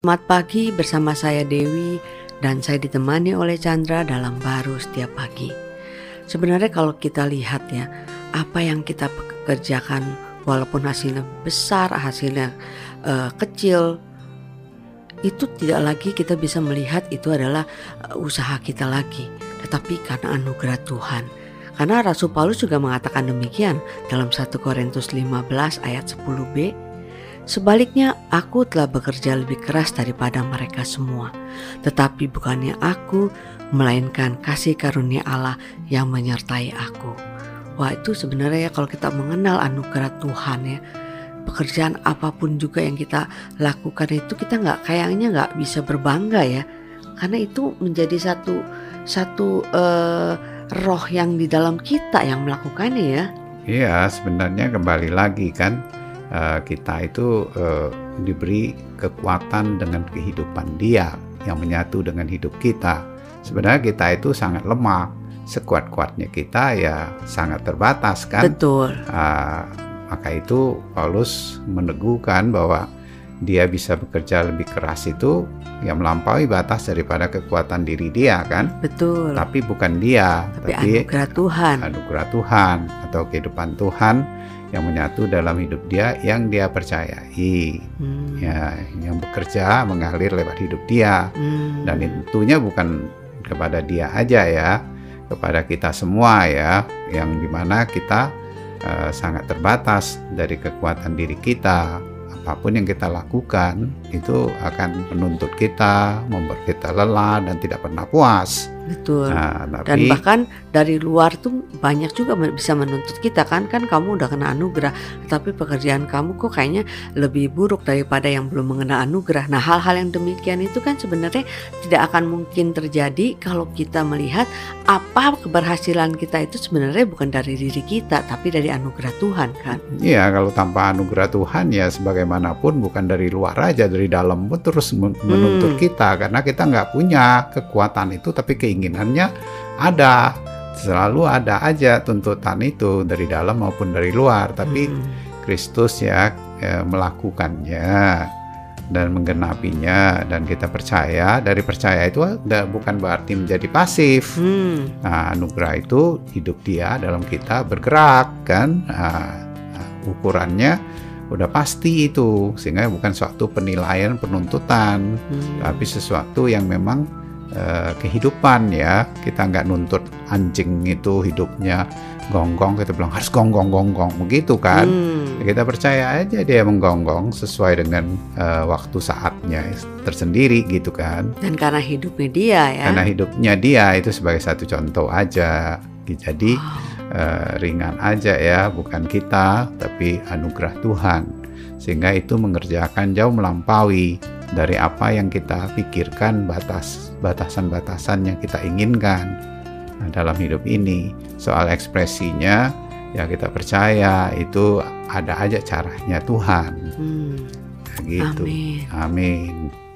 Selamat pagi bersama saya Dewi dan saya ditemani oleh Chandra dalam baru setiap pagi. Sebenarnya kalau kita lihat ya, apa yang kita kerjakan walaupun hasilnya besar, hasilnya uh, kecil, itu tidak lagi kita bisa melihat itu adalah uh, usaha kita lagi, tetapi karena anugerah Tuhan. Karena Rasul Paulus juga mengatakan demikian dalam 1 Korintus 15 ayat 10b, Sebaliknya, aku telah bekerja lebih keras daripada mereka semua, tetapi bukannya aku, melainkan kasih karunia Allah yang menyertai aku. Wah, itu sebenarnya ya kalau kita mengenal anugerah Tuhan ya, pekerjaan apa pun juga yang kita lakukan itu kita nggak kayaknya nggak bisa berbangga ya, karena itu menjadi satu satu uh, roh yang di dalam kita yang melakukannya ya. Iya, sebenarnya kembali lagi kan uh, kita itu uh, diberi kekuatan dengan kehidupan Dia yang menyatu dengan hidup kita. Sebenarnya kita itu sangat lemah, sekuat-kuatnya kita ya sangat terbatas kan. Betul. Uh, maka itu Paulus meneguhkan bahwa dia bisa bekerja lebih keras itu yang melampaui batas daripada kekuatan diri dia kan. Betul. Tapi bukan dia, tapi, tapi anugerah Tuhan. Anugerah Tuhan atau kehidupan Tuhan yang menyatu dalam hidup dia yang dia percayai hmm. ya yang bekerja mengalir lewat hidup dia hmm. dan tentunya bukan kepada dia aja ya kepada kita semua ya yang di mana kita uh, sangat terbatas dari kekuatan diri kita apa pun yang kita lakukan itu akan menuntut kita membuat kita lelah dan tidak pernah puas Betul. Nah, tapi, Dan bahkan dari luar tuh banyak juga bisa menuntut kita kan kan kamu udah kena anugerah, tapi pekerjaan kamu kok kayaknya lebih buruk daripada yang belum mengenal anugerah. Nah hal-hal yang demikian itu kan sebenarnya tidak akan mungkin terjadi kalau kita melihat apa keberhasilan kita itu sebenarnya bukan dari diri kita, tapi dari anugerah Tuhan kan. Iya kalau tanpa anugerah Tuhan ya sebagaimanapun bukan dari luar aja dari dalam pun terus menuntut hmm. kita karena kita nggak punya kekuatan itu tapi keinginan keinginannya ada. Selalu ada aja tuntutan itu dari dalam maupun dari luar. Tapi hmm. Kristus ya, ya melakukannya dan menggenapinya dan kita percaya. Dari percaya itu bukan berarti menjadi pasif. Hmm. nah anugerah itu hidup dia dalam kita bergerak kan. Nah, ukurannya udah pasti itu. Sehingga bukan suatu penilaian penuntutan. Hmm. tapi sesuatu yang memang uh, kehidupan ya. Kita nggak nuntut anjing itu hidupnya gonggong kita bilang harus gonggong gonggong begitu kan? Hmm. kita percaya aja dia menggonggong sesuai dengan uh, waktu saatnya tersendiri gitu kan? Dan karena hidupnya dia ya. Karena hidupnya dia itu sebagai satu contoh aja. Jadi wow. uh, ringan aja ya bukan kita tapi anugerah Tuhan. Sehingga itu mengerjakan jauh melampaui dari apa yang kita pikirkan batas batasan-batasan yang kita inginkan. Nah, dalam hidup ini soal ekspresinya ya kita percaya itu ada aja caranya Tuhan. Hmm. gitu. Amin. Amin